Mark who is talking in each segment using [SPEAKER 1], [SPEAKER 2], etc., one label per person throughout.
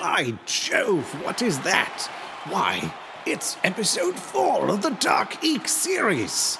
[SPEAKER 1] By Jove, what is that? Why, it's episode four of the Dark Eek series.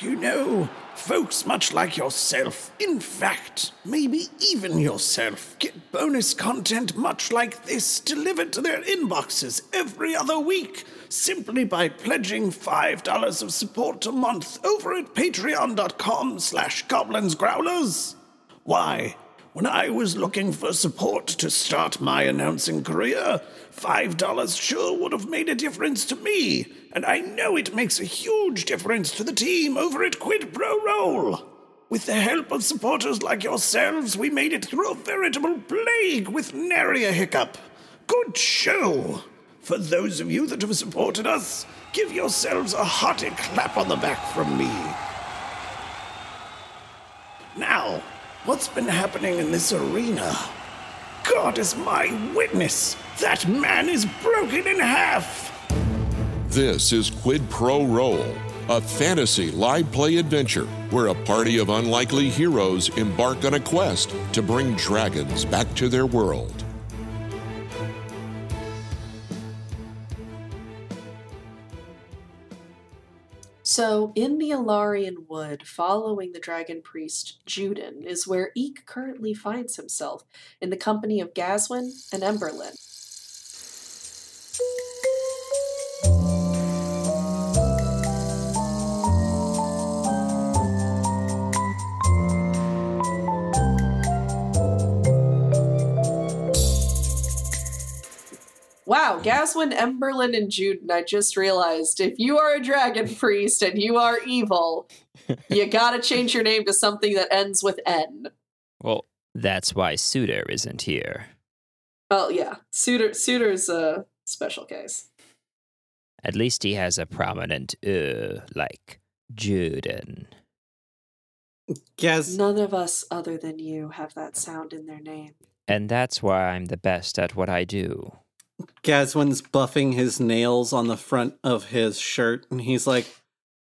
[SPEAKER 1] You know, folks much like yourself, in fact, maybe even yourself, get bonus content much like this delivered to their inboxes every other week simply by pledging $5 of support a month over at patreon.com slash goblinsgrowlers. Why, when I was looking for support to start my announcing career, $5 sure would have made a difference to me, and I know it makes a huge difference to the team over at Quid Pro Roll. With the help of supporters like yourselves, we made it through a veritable plague with nary a hiccup. Good show! For those of you that have supported us, give yourselves a hearty clap on the back from me. Now, what's been happening in this arena? God is my witness! That man is broken in half!
[SPEAKER 2] This is Quid Pro Roll, a fantasy live play adventure where a party of unlikely heroes embark on a quest to bring dragons back to their world.
[SPEAKER 3] So, in the Alarian Wood, following the dragon priest Juden, is where Eek currently finds himself, in the company of Gaswin and Emberlin. Wow, Gaswin, Emberlin, and Juden, I just realized if you are a dragon priest and you are evil, you gotta change your name to something that ends with N.
[SPEAKER 4] Well, that's why Suitor isn't here.
[SPEAKER 3] Oh yeah, Suitor Suitor's a special case.
[SPEAKER 4] At least he has a prominent uh like Juden.
[SPEAKER 1] Yes.
[SPEAKER 3] None of us other than you have that sound in their name.
[SPEAKER 4] And that's why I'm the best at what I do.
[SPEAKER 1] Gaswin's buffing his nails on the front of his shirt, and he's like,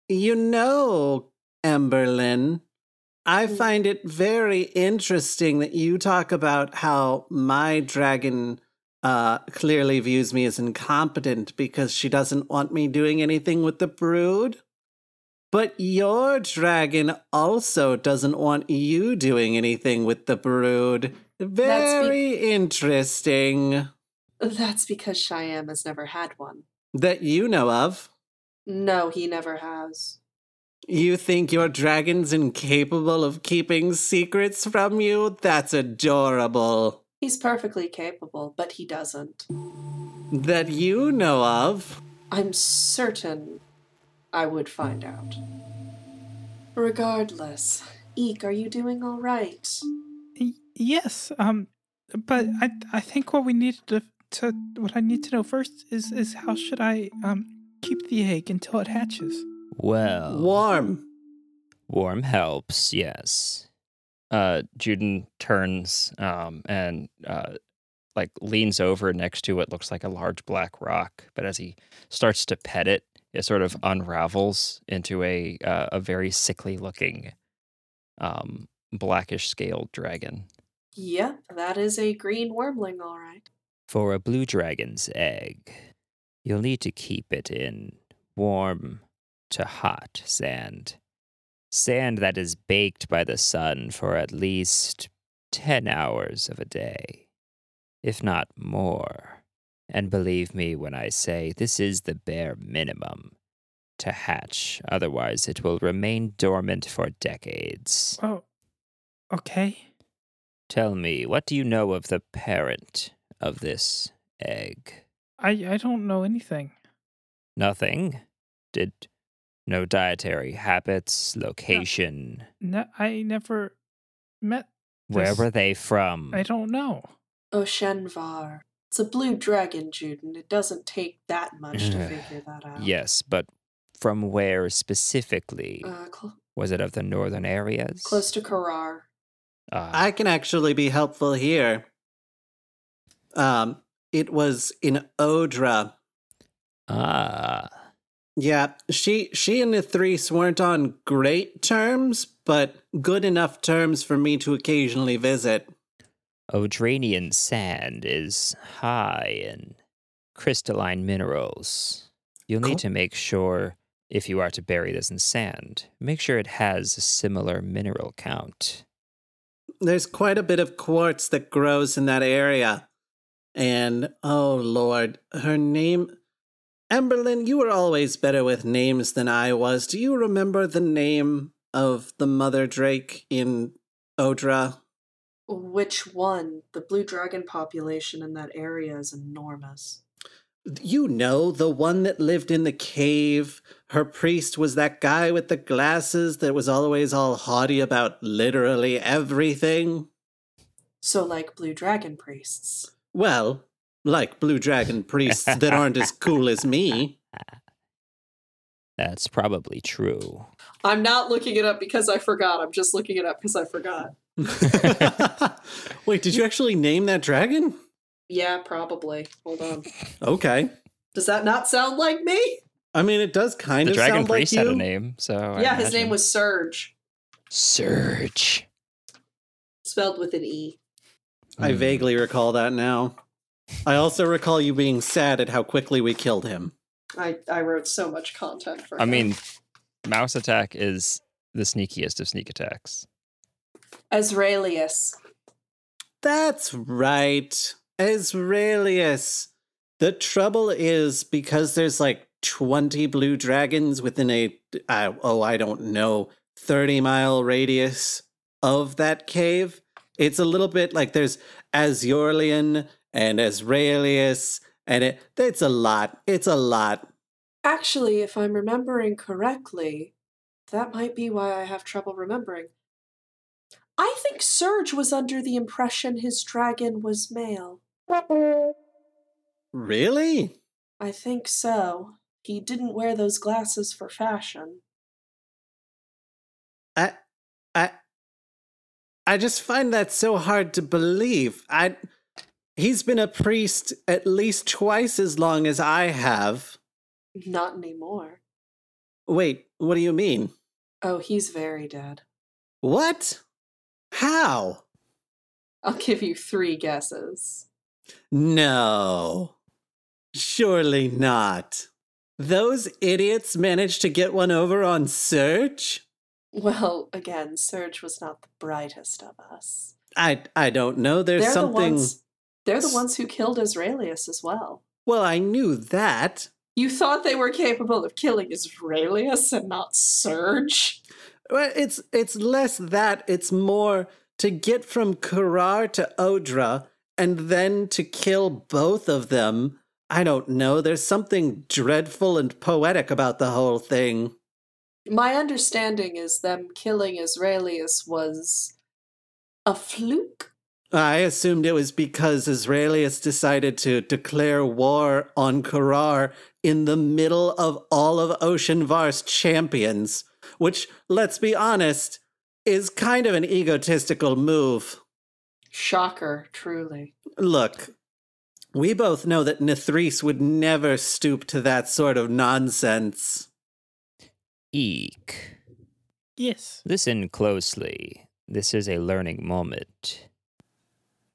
[SPEAKER 1] You know, Emberlin, I
[SPEAKER 3] Mm.
[SPEAKER 1] find it very interesting that you talk about how my dragon uh, clearly views me as incompetent because she doesn't want me doing anything with the brood. But your dragon also doesn't want you doing anything with the brood. Very interesting.
[SPEAKER 3] That's because Cheyenne has never had one.
[SPEAKER 1] That you know of.
[SPEAKER 3] No, he never has.
[SPEAKER 1] You think your dragon's incapable of keeping secrets from you? That's adorable.
[SPEAKER 3] He's perfectly capable, but he doesn't.
[SPEAKER 1] That you know of.
[SPEAKER 3] I'm certain I would find out. Regardless, Eek, are you doing all right?
[SPEAKER 5] Y- Yes, um, but I I think what we need to to what I need to know first is is how should I um keep the egg until it hatches?
[SPEAKER 4] Well,
[SPEAKER 1] Warm.
[SPEAKER 4] warm helps, yes. Uh, Juden turns um, and uh, like leans over next to what looks like a large black rock. But as he starts to pet it, it sort of unravels into a uh, a very sickly looking, um, blackish scaled dragon.
[SPEAKER 3] Yep, that is a green wormling, all right.
[SPEAKER 4] For a blue dragon's egg, you'll need to keep it in warm to hot sand. Sand that is baked by the sun for at least 10 hours of a day, if not more. And believe me when I say this is the bare minimum to hatch, otherwise, it will remain dormant for decades.
[SPEAKER 5] Oh, okay.
[SPEAKER 4] Tell me, what do you know of the parent of this egg?
[SPEAKER 5] I I don't know anything.
[SPEAKER 4] Nothing? Did no dietary habits, location?
[SPEAKER 5] Ne- I never met.
[SPEAKER 4] Where were they from?
[SPEAKER 5] I don't know.
[SPEAKER 3] Oshenvar. It's a blue dragon, Juden. It doesn't take that much to figure that out.
[SPEAKER 4] Yes, but from where specifically?
[SPEAKER 3] Uh, cl-
[SPEAKER 4] Was it of the northern areas?
[SPEAKER 3] close to Karar.
[SPEAKER 4] Uh,
[SPEAKER 1] I can actually be helpful here. Um, it was in Odra.
[SPEAKER 4] ah,
[SPEAKER 1] Yeah, she she and the Threes weren't on great terms, but good enough terms for me to occasionally visit.
[SPEAKER 4] Odranian sand is high in crystalline minerals. You'll need to make sure, if you are to bury this in sand, make sure it has a similar mineral count.
[SPEAKER 6] There's quite a bit of quartz that grows in that area. And oh lord, her name Emberlyn, you were always better with names than I was. Do you remember the name of the mother drake in Odra?
[SPEAKER 3] Which one? The blue dragon population in that area is enormous.
[SPEAKER 6] You know, the one that lived in the cave. Her priest was that guy with the glasses that was always all haughty about literally everything.
[SPEAKER 3] So, like blue dragon priests.
[SPEAKER 6] Well, like blue dragon priests that aren't as cool as me.
[SPEAKER 4] That's probably true.
[SPEAKER 3] I'm not looking it up because I forgot. I'm just looking it up because I forgot.
[SPEAKER 6] Wait, did you actually name that dragon?
[SPEAKER 3] Yeah, probably. Hold on.
[SPEAKER 6] Okay.
[SPEAKER 3] Does that not sound like me?
[SPEAKER 6] I mean, it does kind
[SPEAKER 4] the
[SPEAKER 6] of
[SPEAKER 4] dragon
[SPEAKER 6] sound like
[SPEAKER 4] priest
[SPEAKER 6] you.
[SPEAKER 4] had a name, so I
[SPEAKER 3] yeah, his name was Serge,
[SPEAKER 4] Serge.
[SPEAKER 3] spelled with an E.
[SPEAKER 6] I
[SPEAKER 4] Hmm.
[SPEAKER 6] vaguely recall that now. I also recall you being sad at how quickly we killed him.
[SPEAKER 3] I, I wrote so much content for
[SPEAKER 4] I
[SPEAKER 3] him.
[SPEAKER 4] mean, mouse attack is the sneakiest of sneak attacks.
[SPEAKER 3] Azraelius.
[SPEAKER 6] That's right. Azraelius. The trouble is because there's like 20 blue dragons within a, uh, oh, I don't know, 30 mile radius of that cave. It's a little bit like there's Azurlian and Azraelius, and it, it's a lot. It's a lot.
[SPEAKER 3] Actually, if I'm remembering correctly, that might be why I have trouble remembering. I think Serge was under the impression his dragon was male.
[SPEAKER 6] Really?
[SPEAKER 3] I think so. He didn't wear those glasses for fashion.
[SPEAKER 6] I, I just find that so hard to believe. I, he's been a priest at least twice as long as I have.
[SPEAKER 3] Not anymore.
[SPEAKER 6] Wait, what do you mean?
[SPEAKER 3] Oh, he's very dead.
[SPEAKER 6] What? How?
[SPEAKER 3] I'll give you three guesses.
[SPEAKER 6] No. Surely not. Those idiots managed to get one over on Serge?
[SPEAKER 3] Well, again, Serge was not the brightest of us.
[SPEAKER 6] I I don't know. There's
[SPEAKER 3] they're
[SPEAKER 6] something
[SPEAKER 3] the ones. They're the ones who killed Azraelius as well.
[SPEAKER 6] Well, I knew that.
[SPEAKER 3] You thought they were capable of killing Azraelius and not Serge.
[SPEAKER 6] Well, it's it's less that, it's more to get from Karar to Odra and then to kill both of them. I don't know. There's something dreadful and poetic about the whole thing.
[SPEAKER 3] My understanding is them killing Azraelius was a fluke.
[SPEAKER 6] I assumed it was because Azraelius decided to declare war on Karar in the middle of all of Oshenvar's champions, which, let's be honest, is kind of an egotistical move.
[SPEAKER 3] Shocker, truly.
[SPEAKER 6] Look, we both know that Nithris would never stoop to that sort of nonsense.
[SPEAKER 4] Eek.
[SPEAKER 5] Yes.
[SPEAKER 4] Listen closely. This is a learning moment.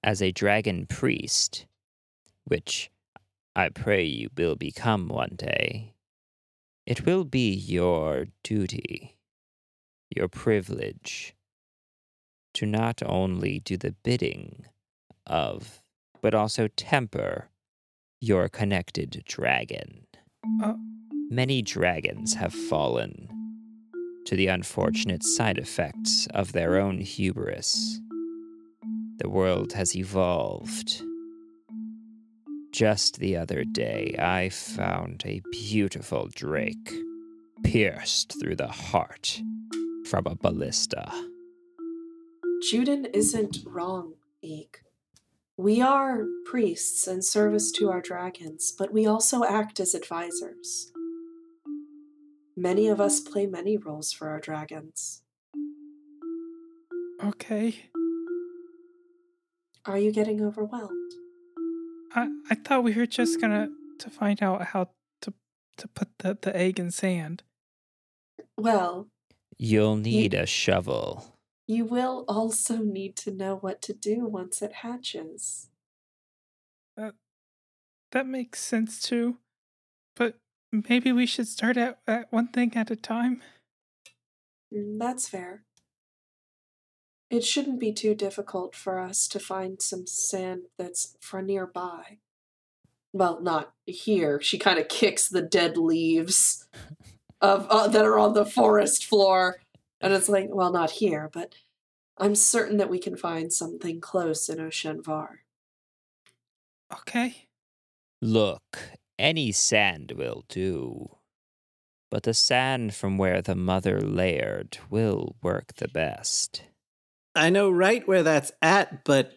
[SPEAKER 4] As a dragon priest, which I pray you will become one day, it will be your duty, your privilege, to not only do the bidding of, but also temper your connected dragon.
[SPEAKER 5] Uh,
[SPEAKER 4] Many dragons have fallen to the unfortunate side effects of their own hubris. The world has evolved. Just the other day, I found a beautiful drake pierced through the heart from a ballista.
[SPEAKER 3] Juden isn't wrong, Eek. We are priests in service to our dragons, but we also act as advisors. Many of us play many roles for our dragons.
[SPEAKER 5] okay.
[SPEAKER 3] Are you getting overwhelmed?
[SPEAKER 5] I, I thought we were just gonna to find out how to to put the, the egg in sand.
[SPEAKER 3] Well,
[SPEAKER 4] You'll need a shovel.
[SPEAKER 3] you will also need to know what to do once it hatches.
[SPEAKER 5] That makes sense too. But maybe we should start out at one thing at a time.
[SPEAKER 3] Mm, That's fair. It shouldn't be too difficult for us to find some sand that's for nearby. Well, not here. She kind of kicks the dead leaves of uh, that are on the forest floor, and it's like, well, not here, but I'm certain that we can find something close in Oshenvar.
[SPEAKER 5] Okay.
[SPEAKER 4] Look, any sand will do. But the sand from where the mother laired will work the best.
[SPEAKER 6] I know right where that's at, but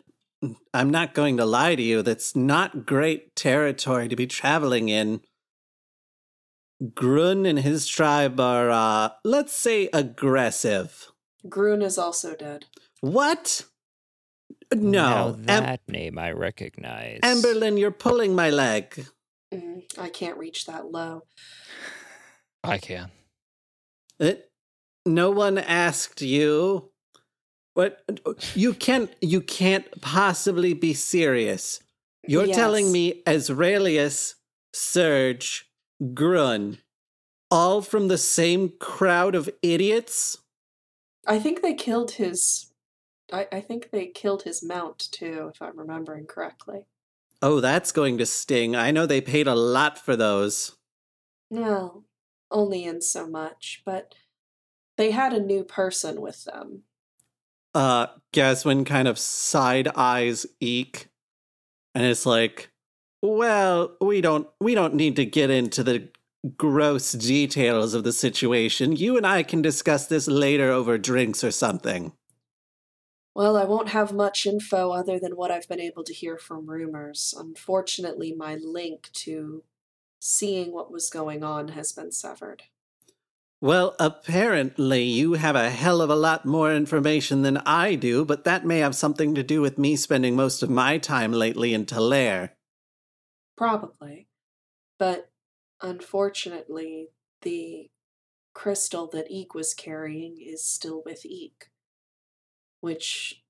[SPEAKER 6] I'm not going to lie to you. That's not great territory to be traveling in. Grun and his tribe are, uh, let's say, aggressive.
[SPEAKER 3] Grun is also dead.
[SPEAKER 6] What? No. Am-
[SPEAKER 4] that name I recognize.
[SPEAKER 6] Amberlyn, you're pulling my leg.
[SPEAKER 3] Mm, I can't reach that low.
[SPEAKER 7] I can.
[SPEAKER 6] It, no one asked you. What you can't you can't possibly be serious. You're telling me Azraelius, Serge, Grun, all from the same crowd of idiots?
[SPEAKER 3] I think they killed his. I, I think they killed his mount too, if I'm remembering correctly.
[SPEAKER 6] Oh, that's going to sting. I know they paid a lot for those.
[SPEAKER 3] Well, only in so much, but they had a new person with them.
[SPEAKER 6] Uh Gaswin kind of side eyes Eek and it's like, well, we don't we don't need to get into the gross details of the situation. You and I can discuss this later over drinks or something.
[SPEAKER 3] Well, I won't have much info other than what I've been able to hear from rumors. Unfortunately, my link to seeing what was going on has been severed.
[SPEAKER 6] Well, apparently you have a hell of a lot more information than I do, but that may have something to do with me spending most of my time lately in Talair.
[SPEAKER 3] Probably. But unfortunately, the crystal that Eek was carrying is still with Eek, which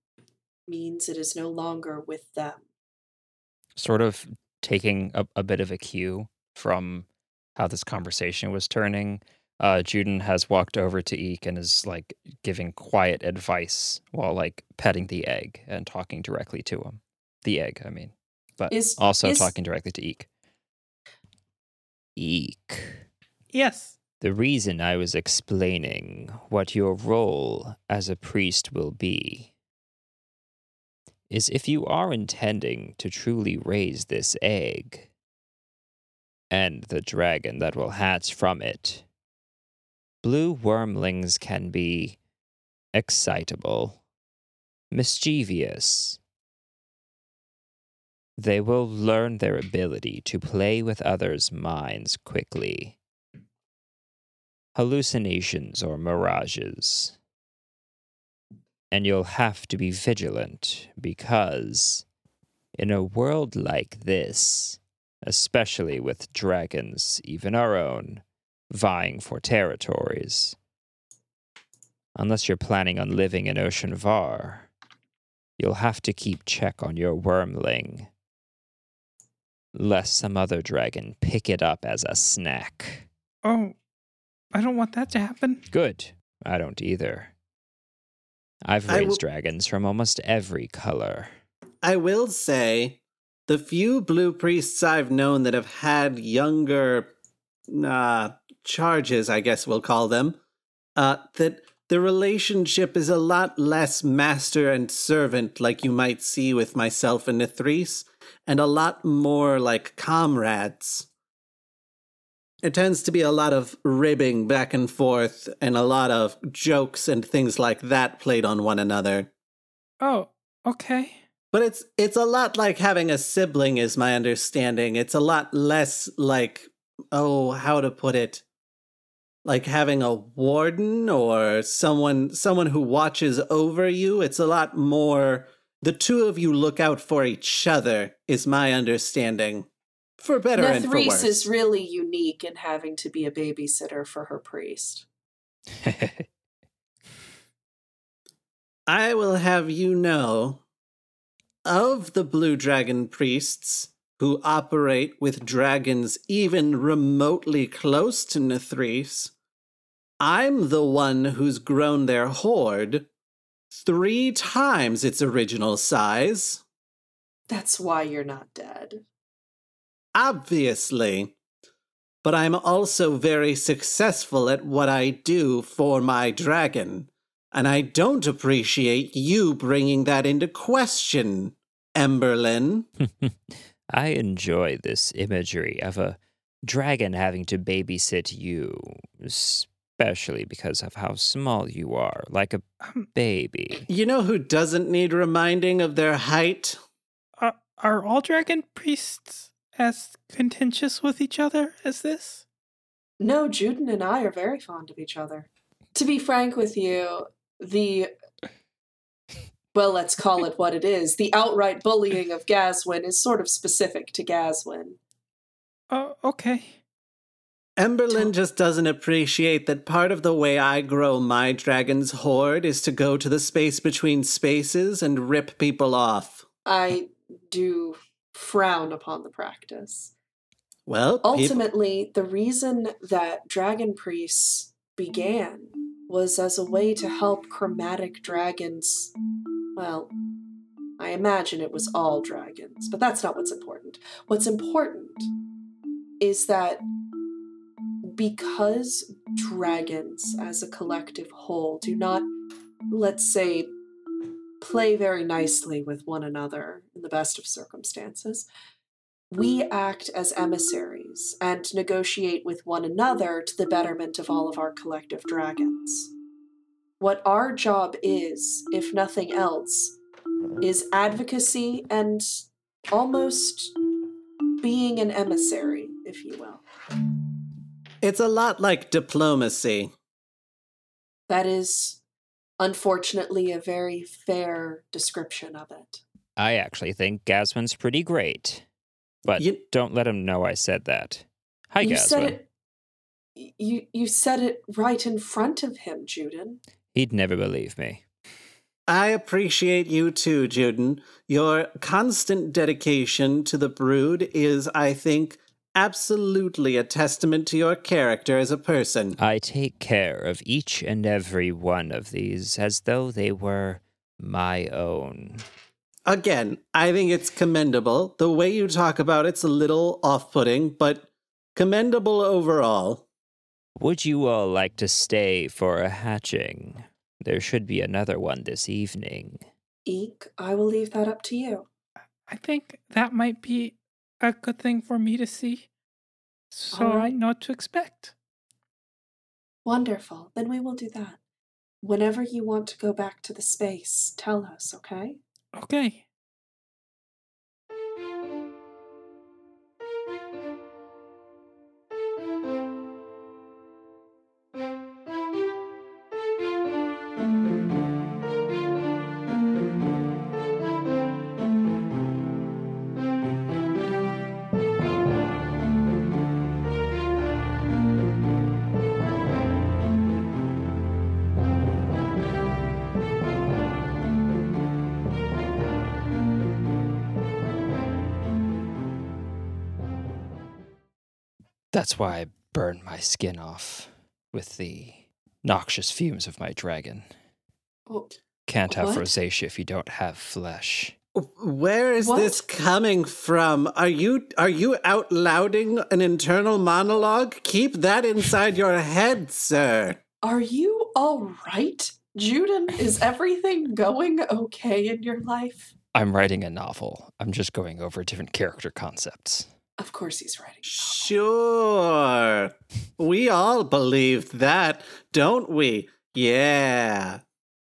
[SPEAKER 3] means it is no longer with them.
[SPEAKER 4] Sort of taking a, a bit of a cue from how this conversation was turning. Uh, Juden has walked over to Eek and is like giving quiet advice while like petting the egg and talking directly to him. The egg, I mean, but
[SPEAKER 3] Is-
[SPEAKER 4] also
[SPEAKER 3] is-
[SPEAKER 4] talking directly to Eek. Eek.
[SPEAKER 5] Yes.
[SPEAKER 4] The reason I was explaining what your role as a priest will be is if you are intending to truly raise this egg and the dragon that will hatch from it, blue wormlings can be excitable, mischievous. They will learn their ability to play with others' minds quickly hallucinations or mirages. And you'll have to be vigilant because, in a world like this, especially with dragons, even our own, vying for territories, unless you're planning on living in Oshenvar, you'll have to keep check on your wormling, lest some other dragon pick it up as a snack.
[SPEAKER 5] Oh, I don't want that to happen.
[SPEAKER 4] Good. I don't either. I've raised
[SPEAKER 6] will-
[SPEAKER 4] dragons from almost every color.
[SPEAKER 6] I will say, the few blue priests I've known that have had younger uh, charges, I guess we'll call them, uh, that the relationship is a lot less master and servant, like you might see with myself and Nithris, and a lot more like comrades. It tends to be a lot of ribbing back and forth, and a lot of jokes and things like that played on one another.
[SPEAKER 5] Oh, okay.
[SPEAKER 6] But it's it's a lot like having a sibling is my understanding. It's a lot less like oh, how to put it? Like having a warden or someone someone who watches over you. It's a lot more the two of you look out for each other is my understanding. For better worse.
[SPEAKER 3] is really unique in having to be a babysitter for her priest.
[SPEAKER 6] I will have you know of the Blue Dragon priests who operate with dragons even remotely close to Nithris, I'm the one who's grown their horde three times its original size.
[SPEAKER 3] That's why you're not dead.
[SPEAKER 6] Obviously. But I'm also very successful at what I do for my dragon. And I don't appreciate you bringing that into question, Emberlyn.
[SPEAKER 4] I enjoy this imagery of a dragon having to babysit you, especially because of how small you are, like a
[SPEAKER 5] Um,
[SPEAKER 4] baby.
[SPEAKER 6] You know who doesn't need reminding of their height?
[SPEAKER 5] are, are all dragon priests as contentious with each other as this?
[SPEAKER 3] No, Juden and I are very fond of each other. To be frank with you, the well, let's call it what it is. The outright bullying of Gaswin is sort of specific to Gaswin.
[SPEAKER 5] Oh, okay.
[SPEAKER 6] Emberlyn just doesn't appreciate that part of the way I grow my dragon's horde is to go to the space between spaces and rip people off.
[SPEAKER 3] I do frown upon the practice.
[SPEAKER 6] Well,
[SPEAKER 3] Ultimately, the reason that dragon priests began was as a way to help chromatic dragons. Well, I imagine it was all dragons, but that's not what's important. What's important is that because dragons as a collective whole do not, let's say, play very nicely with one another best of circumstances, we mm-hmm. act as emissaries and negotiate with one another to the betterment of all of our collective dragons. What our job is, if nothing else, is advocacy and almost being an emissary, if you will.
[SPEAKER 6] it's a lot like diplomacy.
[SPEAKER 3] That is, unfortunately, a very fair description of it.
[SPEAKER 4] I actually think Gasman's pretty great. But
[SPEAKER 6] You-
[SPEAKER 4] don't let him know I said that. Hi,
[SPEAKER 3] you
[SPEAKER 4] Gasman.
[SPEAKER 3] said it. You you said it right in front of him, Juden.
[SPEAKER 4] He'd never believe me.
[SPEAKER 6] I appreciate you too, Juden. Your constant dedication to the brood is, I think, absolutely a testament to your character as a person.
[SPEAKER 4] I take care of each and every one of these as though they were my own.
[SPEAKER 6] Again, I think it's commendable. The way you talk about it's a little off putting, but commendable overall.
[SPEAKER 4] Would you all like to stay for a hatching? There should be another one this evening.
[SPEAKER 3] Eek, I will leave that up to you.
[SPEAKER 5] I think that might be a good thing for me to see. So I
[SPEAKER 3] Alright.
[SPEAKER 5] know what to expect.
[SPEAKER 3] Wonderful. Then we will do that. Whenever you want to go back to the space, tell us, okay?
[SPEAKER 5] Okay.
[SPEAKER 7] That's why I burn my skin off with the noxious fumes of my dragon.
[SPEAKER 3] Oh,
[SPEAKER 7] Can't have
[SPEAKER 3] What?
[SPEAKER 7] rosacea if you don't have flesh.
[SPEAKER 6] Where is
[SPEAKER 3] What?
[SPEAKER 6] this coming from? Are you are you out louding an internal monologue? Keep that inside your head, sir.
[SPEAKER 3] are you all right? Juden, is everything going okay in your life?
[SPEAKER 7] I'm writing a novel. I'm just going over different character concepts.
[SPEAKER 3] Of course he's writing.
[SPEAKER 6] Sure. We all believe that, don't we? Yeah.